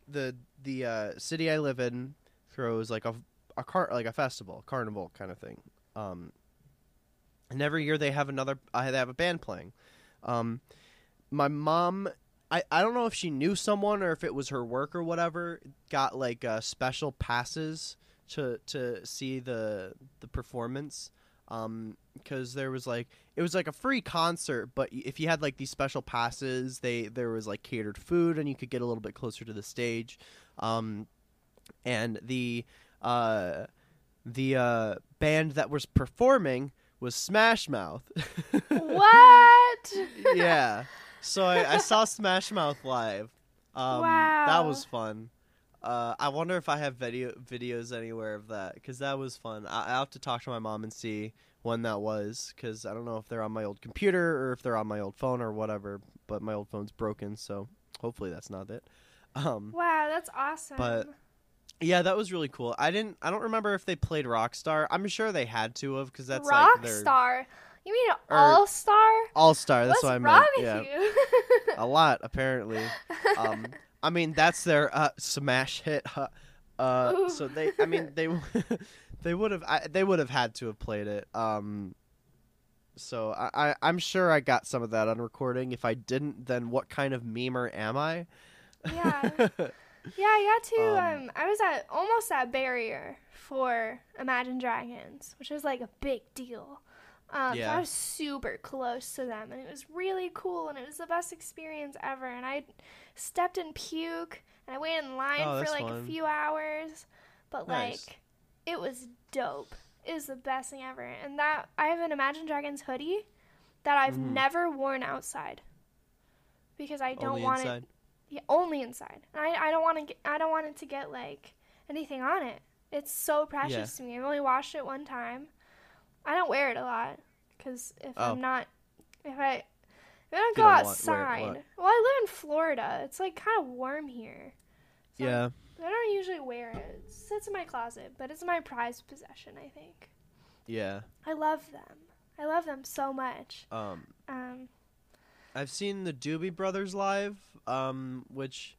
the the uh city I live in throws like a a car like a festival, carnival kind of thing. Um and every year they have another uh, they have a band playing. Um my mom I, I don't know if she knew someone or if it was her work or whatever got like uh, special passes to to see the the performance um because there was like it was like a free concert but if you had like these special passes they there was like catered food and you could get a little bit closer to the stage. Um and the uh the uh band that was performing was smash mouth. What? yeah. So I, I saw smash mouth live. Um that was fun uh, I wonder if I have video videos anywhere of that because that was fun. I, I'll have to talk to my mom and see when that was because I don't know if they're on my old computer or if they're on my old phone or whatever. But my old phone's broken, so hopefully that's not it. Um, Wow, that's awesome. But- yeah, that was really cool. I didn't. I don't remember if they played Rockstar. I'm sure they had to have because that's like their Rockstar. You mean Or- All Star? All Star. That's What's what I wrong meant. Yeah, you? a lot apparently. um, I mean, that's their uh, smash hit. huh. Uh, so they, I mean, they, they would have, they would have had to have played it. Um, so I, I, I'm sure I got some of that on recording. If I didn't, then what kind of memer am I? yeah. Yeah, I got to. Um, Um, I was at almost at barrier for Imagine Dragons, which was like a big deal. Um, so Yeah. I was super close to them, and it was really cool, and it was the best experience ever. And I stepped in puke, and I waited in line Oh, for like fun. a few hours, but Nice. like, it was dope. It was the best thing ever. And that I have an Imagine Dragons hoodie that I've Mhm. never worn outside because I don't Only want inside. it yeah, only inside. And I, I don't want to I don't want it to get like anything on it. It's so precious to me. I've only washed it one time. I don't wear it a lot because if Oh. I'm not if I I don't go want- wear outside. Well, I live in Florida. It's like kind of warm here. So Yeah. I don't usually wear it. It sits in my closet, but it's my prized possession, I think. Yeah. I love them. I love them so much. Um, Um, I've seen the Doobie Brothers live, um, which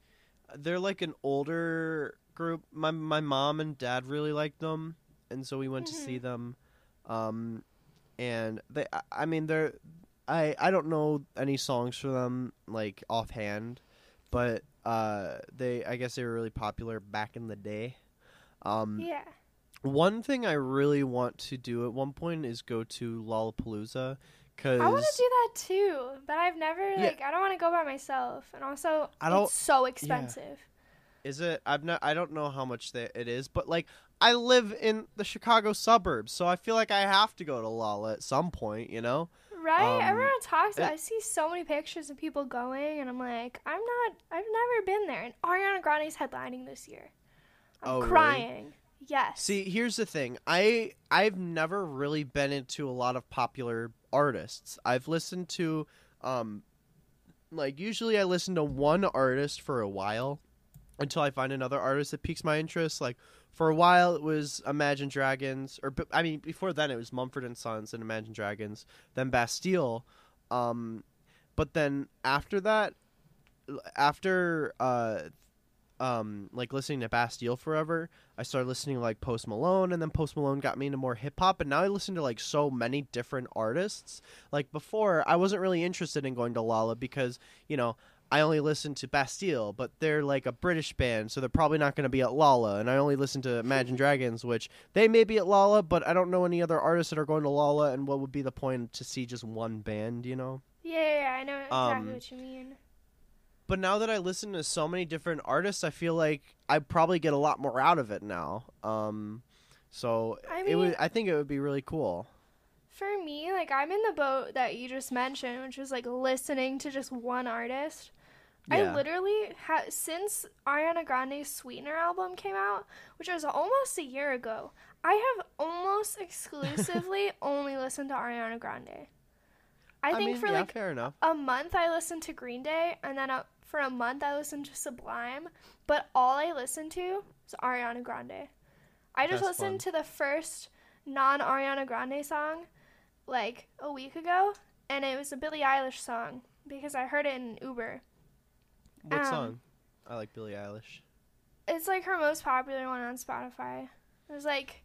they're like an older group. My my mom and dad really liked them, and so we went to see them. Um, and they, I- I mean, they're, I I don't know any songs for them like offhand, but uh, they I guess they were really popular back in the day. Um, yeah. one thing I really want to do at one point is go to Lollapalooza, because I want to do that too, but I've never Yeah. like I don't want to go by myself, and also I don't- it's so expensive. Is it? I've not. I don't know how much that it is, but like I live in the Chicago suburbs, so I feel like I have to go to Lolla at some point. You know? Right? Um, Everyone talks. it- I see so many pictures of people going, and I'm like, I'm not. I've never been there. And Ariana Grande's headlining this year. I'm Oh, really? crying. Yes. See, here's the thing. I I've never really been into a lot of popular artists. I've listened to, um, like usually I listen to one artist for a while, until I find another artist that piques my interest. Like for a while it was Imagine Dragons, or I mean before then it was Mumford and Sons and Imagine Dragons, then Bastille, um, but then after that, after uh, um like listening to Bastille forever, I started listening to like Post Malone, and then Post Malone got me into more hip hop, and now I listen to like so many different artists. Like before, I wasn't really interested in going to Lolla because you know I only listen to Bastille, but they're like a British band, so they're probably not going to be at Lolla. And I only listen to Imagine Dragons, which they may be at Lolla, but I don't know any other artists that are going to Lala. And what would be the point to see just one band, you know? Yeah, yeah, yeah, I know exactly Um, what you mean. But now that I listen to so many different artists, I feel like I probably get a lot more out of it now. Um, so I it would, mean- I think it would be really cool. For me, like I'm in the boat that you just mentioned, which was like listening to just one artist. I literally ha- since Ariana Grande's Sweetener album came out, which was almost a year ago, I have almost exclusively only listened to Ariana Grande. I, think mean, for yeah, like fair enough. a month I listened to Green Day, and then uh, for a month I listened to Sublime, but all I listened to was Ariana Grande. I just That's listened fun. to the first non Ariana Grande song like a week ago, and it was a Billie Eilish song because I heard it in Uber. What um, song? I like Billie Eilish. It's like her most popular one on Spotify. It was like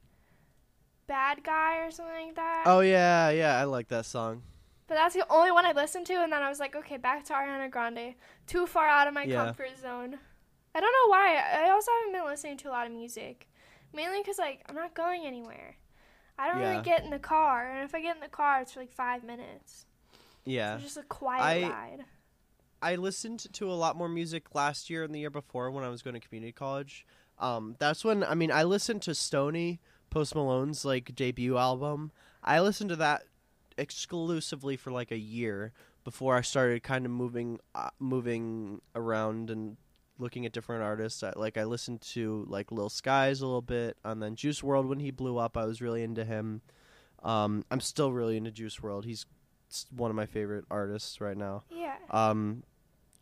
Bad Guy or something like that. Oh yeah, yeah, I like that song. But that's the only one I listened to, and then I was like, okay, back to Ariana Grande. Too far out of my Yeah. comfort zone. I don't know why. I also haven't been listening to a lot of music, mainly because like I'm not going anywhere. I don't Yeah. really get in the car, and if I get in the car, it's for like five minutes. Yeah. It's just a quiet I- ride. I listened to a lot more music last year and the year before when I was going to community college. Um, that's when I mean I listened to Stoney Post Malone's like debut album. I listened to that exclusively for like a year before I started kind of moving uh, moving around and looking at different artists. I, like I listened to like Lil Skies a little bit, and then Juice WRLD when he blew up. I was really into him. Um, I'm still really into Juice WRLD. He's one of my favorite artists right now. Yeah. Um,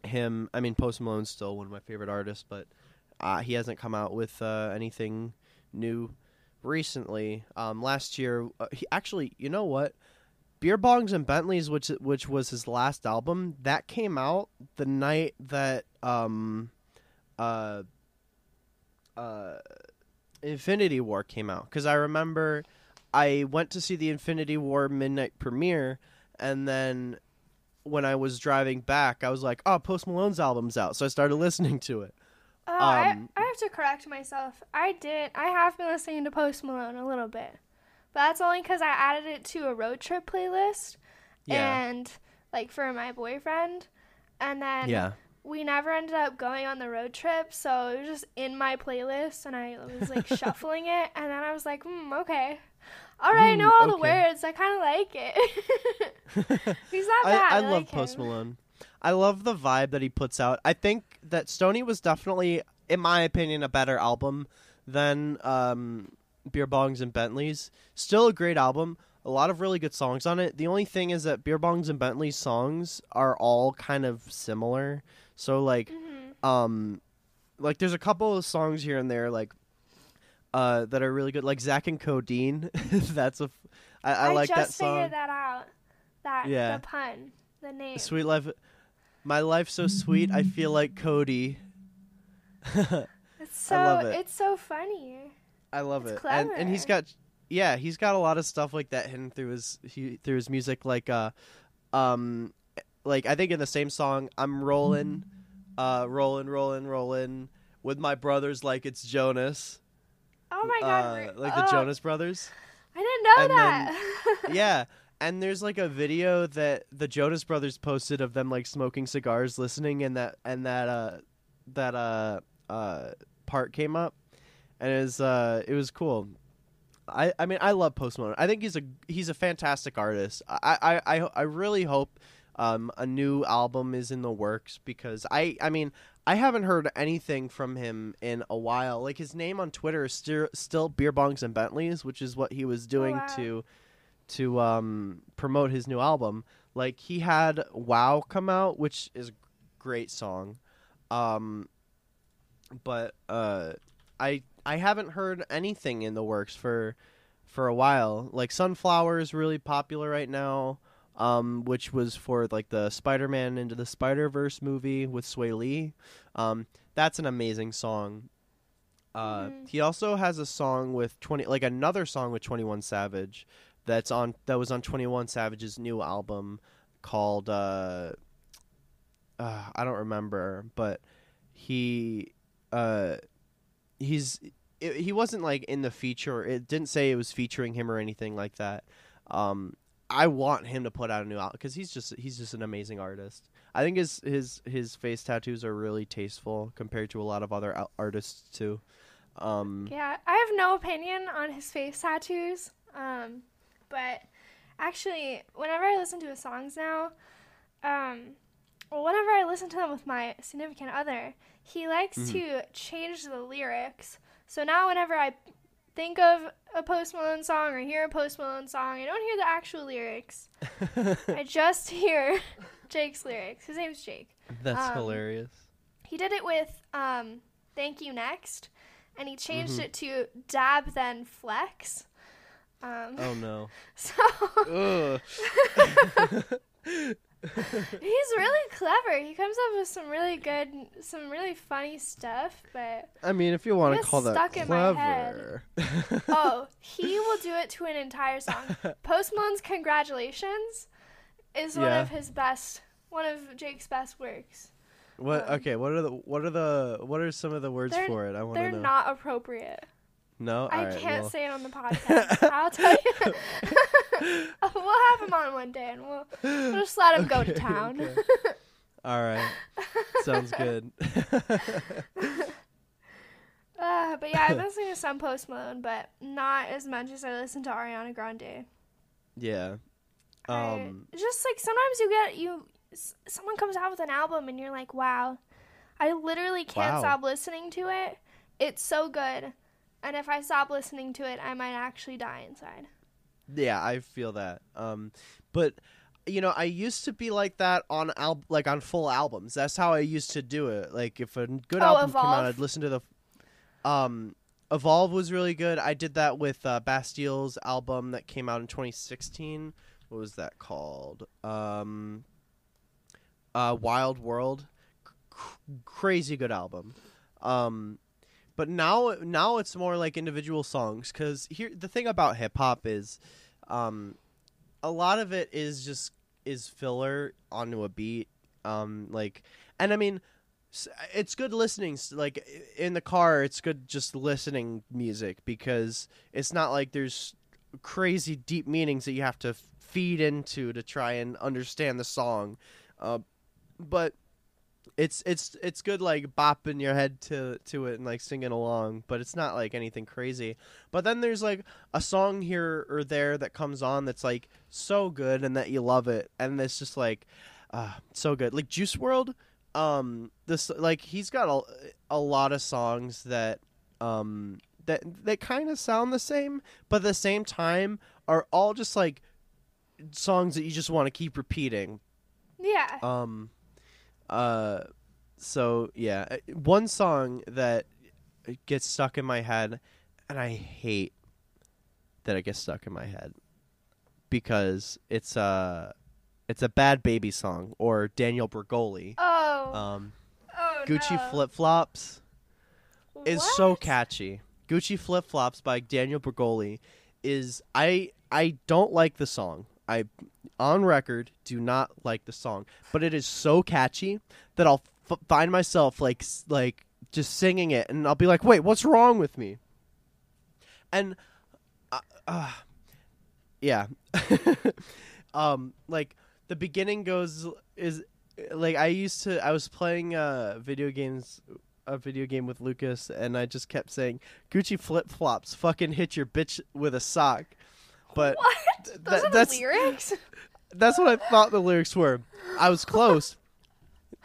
him, I mean, Post Malone's still one of my favorite artists, but uh, he hasn't come out with uh, anything new recently. Um, last year, uh, he actually, you know what? Beer Bongs and Bentleys, which which was his last album, that came out the night that um, uh, uh, Infinity War came out. Because I remember I went to see the Infinity War midnight premiere, and then when I was driving back, I was like, "Oh, Post Malone's album's out," so I started listening to it. Oh, I, Um, I have to correct myself. I did. I have been listening to Post Malone a little bit, but that's only because I added it to a road trip playlist Yeah, and like for my boyfriend, and then yeah, we never ended up going on the road trip, so it was just in my playlist, and I was like shuffling it, and then I was like, hmm, okay, all right, I Hmm, know all the words. I kind of like it. He's not bad. I, I, like love Post him. Malone. I love the vibe that he puts out. I think that Stoney was definitely, in my opinion, a better album than um, Beer Bongs and Bentleys. Still a great album. A lot of really good songs on it. The only thing is that Beer Bongs and Bentleys songs are all kind of similar. So like, Mhm. um, like there's a couple of songs here and there like, uh, that are really good. Like Zack and Codeine. That's a. f- I, I, like that song. I just figured that out. That Yeah. the pun, the name. Sweet life, my life so sweet. I feel like Cody. It's so love it. it's so funny. I love It's it, and and he's clever. got, yeah, he's got a lot of stuff like that hidden through his he, through his music. Like, uh, um, like I think in the same song, I'm rolling, uh, rolling, rolling, rolling with my brothers like it's Jonas, Oh my god, uh, like the oh, Jonas Brothers. I didn't know and then- that. yeah. And there's like a video that the Jonas Brothers posted of them like smoking cigars, listening, and that and that uh that uh uh part came up, and it was uh it was cool. I I mean I love Post Malone. I think he's a he's a fantastic artist. I I I, I really hope um a new album is in the works because I I mean I haven't heard anything from him in a while. Like his name on Twitter is still still Beer Bongs and Bentleys, which is what he was doing wow. to to um promote his new album. Like he had Wow come out, which is a great song. Um but uh I I haven't heard anything in the works for for a while. Like Sunflower is really popular right now. Um, which was for like the Spider-Man into the Spider-Verse movie with Swae Lee. Um, that's an amazing song. Uh, Mhm. He also has a song with twenty, like another song with Twenty One Savage, that's on that was on Twenty One Savage's new album called uh, uh, I don't remember, but he uh, he's it, he wasn't like in the feature. It didn't say it was featuring him or anything like that. Um, I want him to put out a new album because he's just he's just an amazing artist. I think his his his face tattoos are really tasteful compared to a lot of other al- artists too. Um, Yeah, I have no opinion on his face tattoos. Um, but actually, whenever I listen to his songs now, um, well, whenever I listen to them with my significant other, he likes Mhm. to change the lyrics. So now, whenever I think of a Post Malone song or hear a Post Malone song, I don't hear the actual lyrics. I just hear Jake's lyrics. His name's Jake. That's Um, hilarious. He did it with um, "Thank You Next," and he changed Mhm. it to "Dab Then Flex." Um, Oh no. So Ugh. he's really clever. He comes up with some really good, some really funny stuff. But I mean, if you want to call that stuck in my head. clever. oh, he will do it to an entire song. Post Malone's "Congratulations" is one of his best, one of Jake's best works. What? Um, Okay. What are the what are the what are some of the words for it? I want to know. They're not appropriate. No. I Alright, can't well, say it on the podcast. I'll tell you. we'll have him on one day, and we'll, we'll just let him go to town. okay. All right. Sounds good. Uh, but yeah, I've been to some Post Malone, but not as much as I listen to Ariana Grande. yeah. Um. it's just like sometimes you get you, s- someone comes out with an album and you're like, wow, I literally can't Wow. stop listening to it. It's so good, and if I stop listening to it, I might actually die inside. Yeah, I feel that. Um, but you know, I used to be like that on al- like on full albums. That's how I used to do it. Like if a good Oh, album came out, I'd listen to the. Um, Evolve was really good. I did that with uh, Bastille's album that came out in 2016. What was that called? Um, uh, Wild World. C- crazy good album. Um, but now now it's more like individual songs because here the thing about hip hop is, um, a lot of it is just is filler onto a beat. Um, like, and I mean, it's good listening. Like in the car, it's good just listening music because it's not like there's crazy deep meanings that you have to feed into to try and understand the song. Uh, but it's it's it's good like bopping your head to to it and like singing along, but it's not like anything crazy. But then there's like a song here or there that comes on that's like so good and that you love it, and it's just like uh, so good. Like Juice WRLD, um, this like he's got a a lot of songs that um that that kind of sound the same, but at the same time are all just like songs that you just want to keep repeating. Yeah. Um, uh, so yeah, uh, one song that gets stuck in my head, and I hate that it gets stuck in my head because it's a it's a Bhad Bhabie song or Danielle Bregoli. oh. Um, oh Gucci no. Flip Flops is so catchy. Gucci Flip Flops by Danielle Bregoli is I I don't like the song. I on record do not like the song, but it is so catchy that I'll f- find myself like like just singing it and I'll be like, "Wait, what's wrong with me?" And uh, uh yeah. um like the beginning goes is like I used to I was playing uh video games a video game with Lucas and I just kept saying Gucci flip flops fucking hit your bitch with a sock. But What? Th- Those are the that's lyrics. that's what I thought the lyrics were. I was close.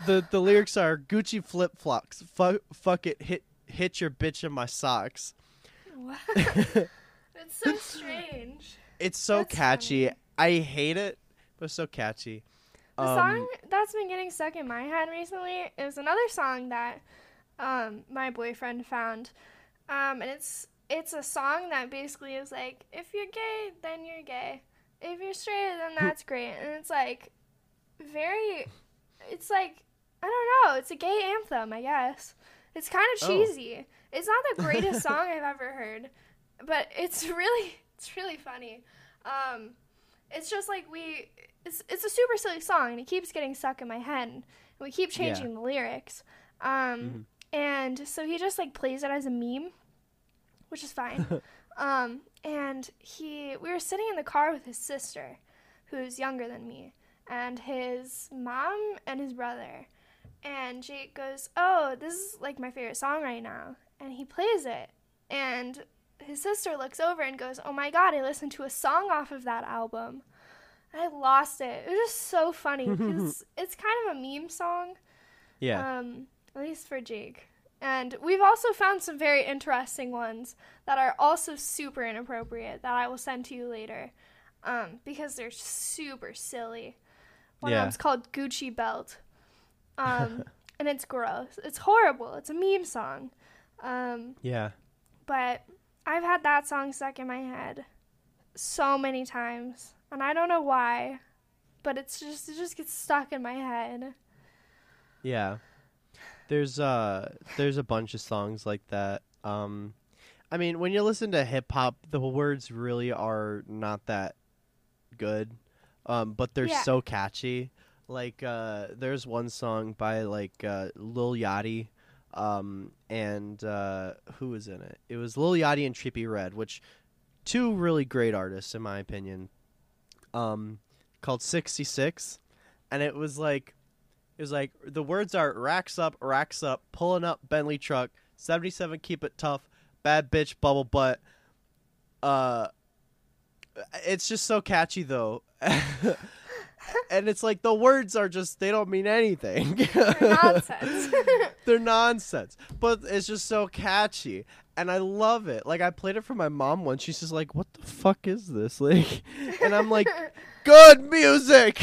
the The lyrics are Gucci flip flops. Fuck fuck it hit hit your bitch in my socks. What? it's so strange. It's so That's catchy. funny. I hate it, but it's so catchy. The Um, song that's been getting stuck in my head recently is another song that um, my boyfriend found, um, and it's it's a song that basically is like, if you're gay, then you're gay, if you're straight, then that's great. And it's like very, it's like I don't know. It's a gay anthem, I guess. It's kind of Oh. cheesy. It's not the greatest song I've ever heard, but it's really, it's really funny. Um, it's just like we, it's it's a super silly song, and it keeps getting stuck in my head. And we keep Yeah. changing the lyrics. Um, Mhm. and so he just like plays it as a meme, which is fine. um, and he, we were sitting in the car with his sister, who's younger than me, and his mom and his brother. And Jake goes, "Oh, this is like my favorite song right now," and he plays it, and his sister looks over and goes, "Oh my god, I listened to a song off of that album." And I lost it. It was just so funny because it's kind of a meme song Yeah. um, at least for Jake. And we've also found some very interesting ones that are also super inappropriate that I will send to you later um, because they're super silly. One Yeah. of them's called Gucci Belt. Um, and it's gross. It's horrible. It's a meme song. Um, yeah. but I've had that song stuck in my head so many times. And I don't know why. But it's just it just gets stuck in my head. Yeah. There's uh there's a bunch of songs like that. Um I mean, when you listen to hip hop, the words really are not that good. Um but they're Yeah. so catchy. Like uh there's one song by like uh Lil Yachty um and uh who was in it? It was Lil Yachty and Trippie Redd, which two really great artists in my opinion. Um called 66 and it was like it was like the words are racks up, racks up, pulling up Bentley truck, seventy seven, keep it tough, bad bitch, bubble butt. Uh, it's just so catchy though, and it's like the words are just they don't mean anything. They're nonsense. They're nonsense, but it's just so catchy, and I love it. Like I played it for my mom once. She's just like, "What the fuck is this?" Like, and I'm like, "Good music."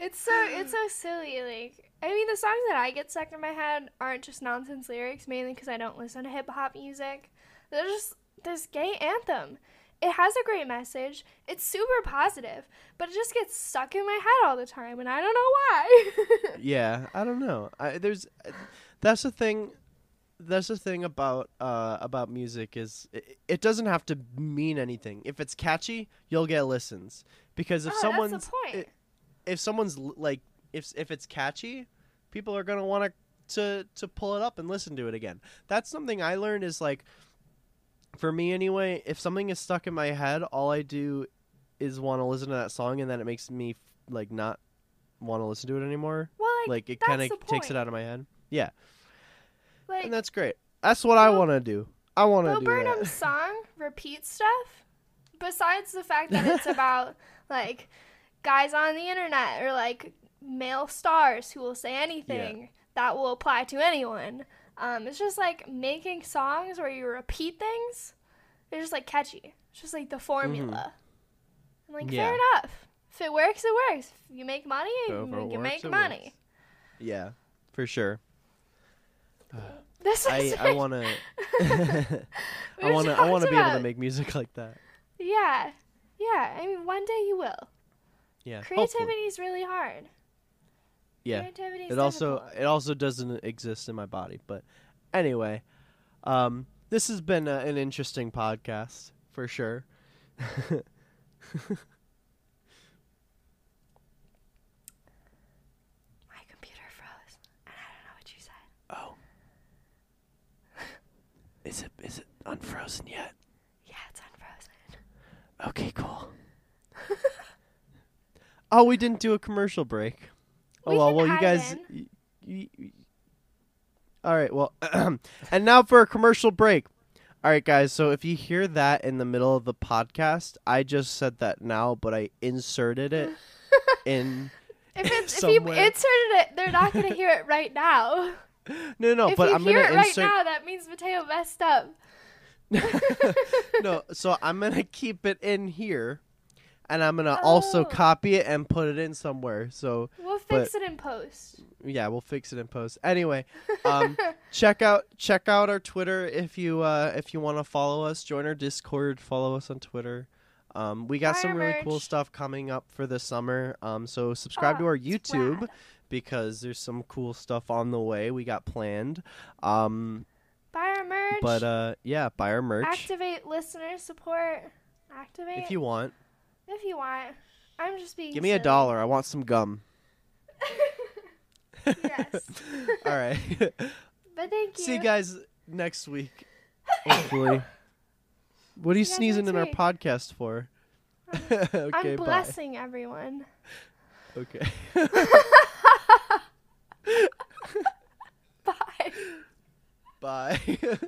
It's so it's so silly. Like I mean, the songs that I get stuck in my head aren't just nonsense lyrics, mainly because I don't listen to hip hop music. They're just this gay anthem. It has a great message. It's super positive, but it just gets stuck in my head all the time, and I don't know why. yeah, I don't know. I, there's that's the thing. That's the thing about uh, about music is it, it doesn't have to mean anything. If it's catchy, you'll get listens. Because if oh, someone's that's the point. i- if someone's like if if it's catchy, people are gonna want to to to pull it up and listen to it again. That's something I learned is like for me anyway. If something is stuck in my head, all I do is want to listen to that song, and then it makes me like not want to listen to it anymore. well, like, Like it kind of takes it out of my head. Yeah, like and that's great. That's what I want to do. I want to do Burnham's that. song repeat stuff. Besides the fact that it's about like guys on the internet or like male stars who will say anything that will apply to anyone. Um, it's just like making songs where you repeat things. They're just like catchy. It's just like the formula. I'm like, Mm-hmm. Yeah. fair enough. If it works, it works. If you make money, If you can works, make money. works. Yeah, for sure. This I is I want to. I want to. I want to be able to make music like that. Yeah, yeah. I mean, one day you will. Yeah. hopefully. Creativity is really hard. Yeah. Creativity It also difficult. it also doesn't exist in my body, but anyway, um, this has been uh, an interesting podcast for sure. My computer froze, and I don't know what you said. oh, is it is it unfrozen yet? Yeah, it's unfrozen. Okay, cool. Oh, we didn't do a commercial break. Oh We well, well you guys. y- y- y- all right, well, and now for a commercial break. All right, guys. So if you hear that in the middle of the podcast, I just said that now, but I inserted it in. If it's if you inserted it, they're not gonna hear it right now. No, no, if but you I'm hear gonna it right now, that means Mateo messed up. no, so I'm gonna keep it in here, and I'm gonna also Oh. copy it and put it in somewhere. So We'll But- fix it in post. yeah, we'll fix it in post. Anyway, um, check out check out our Twitter if you uh, if you want to follow us. Join our Discord. Follow us on Twitter. Um, we got Buy some really cool stuff coming up for the summer. Um, so subscribe to Oh, our YouTube because there's some cool stuff on the way. We got planned. Um, Buy our merch. but uh, yeah, buy our merch activate listener support. Activate if you want. If you want. I'm just being. Give me a dollar. I want some gum. yes, All right. but thank you. See you guys next week. Hopefully. What are you See you sneezing next in our podcast for? okay, I'm bye. blessing everyone. Okay. Bye. bye.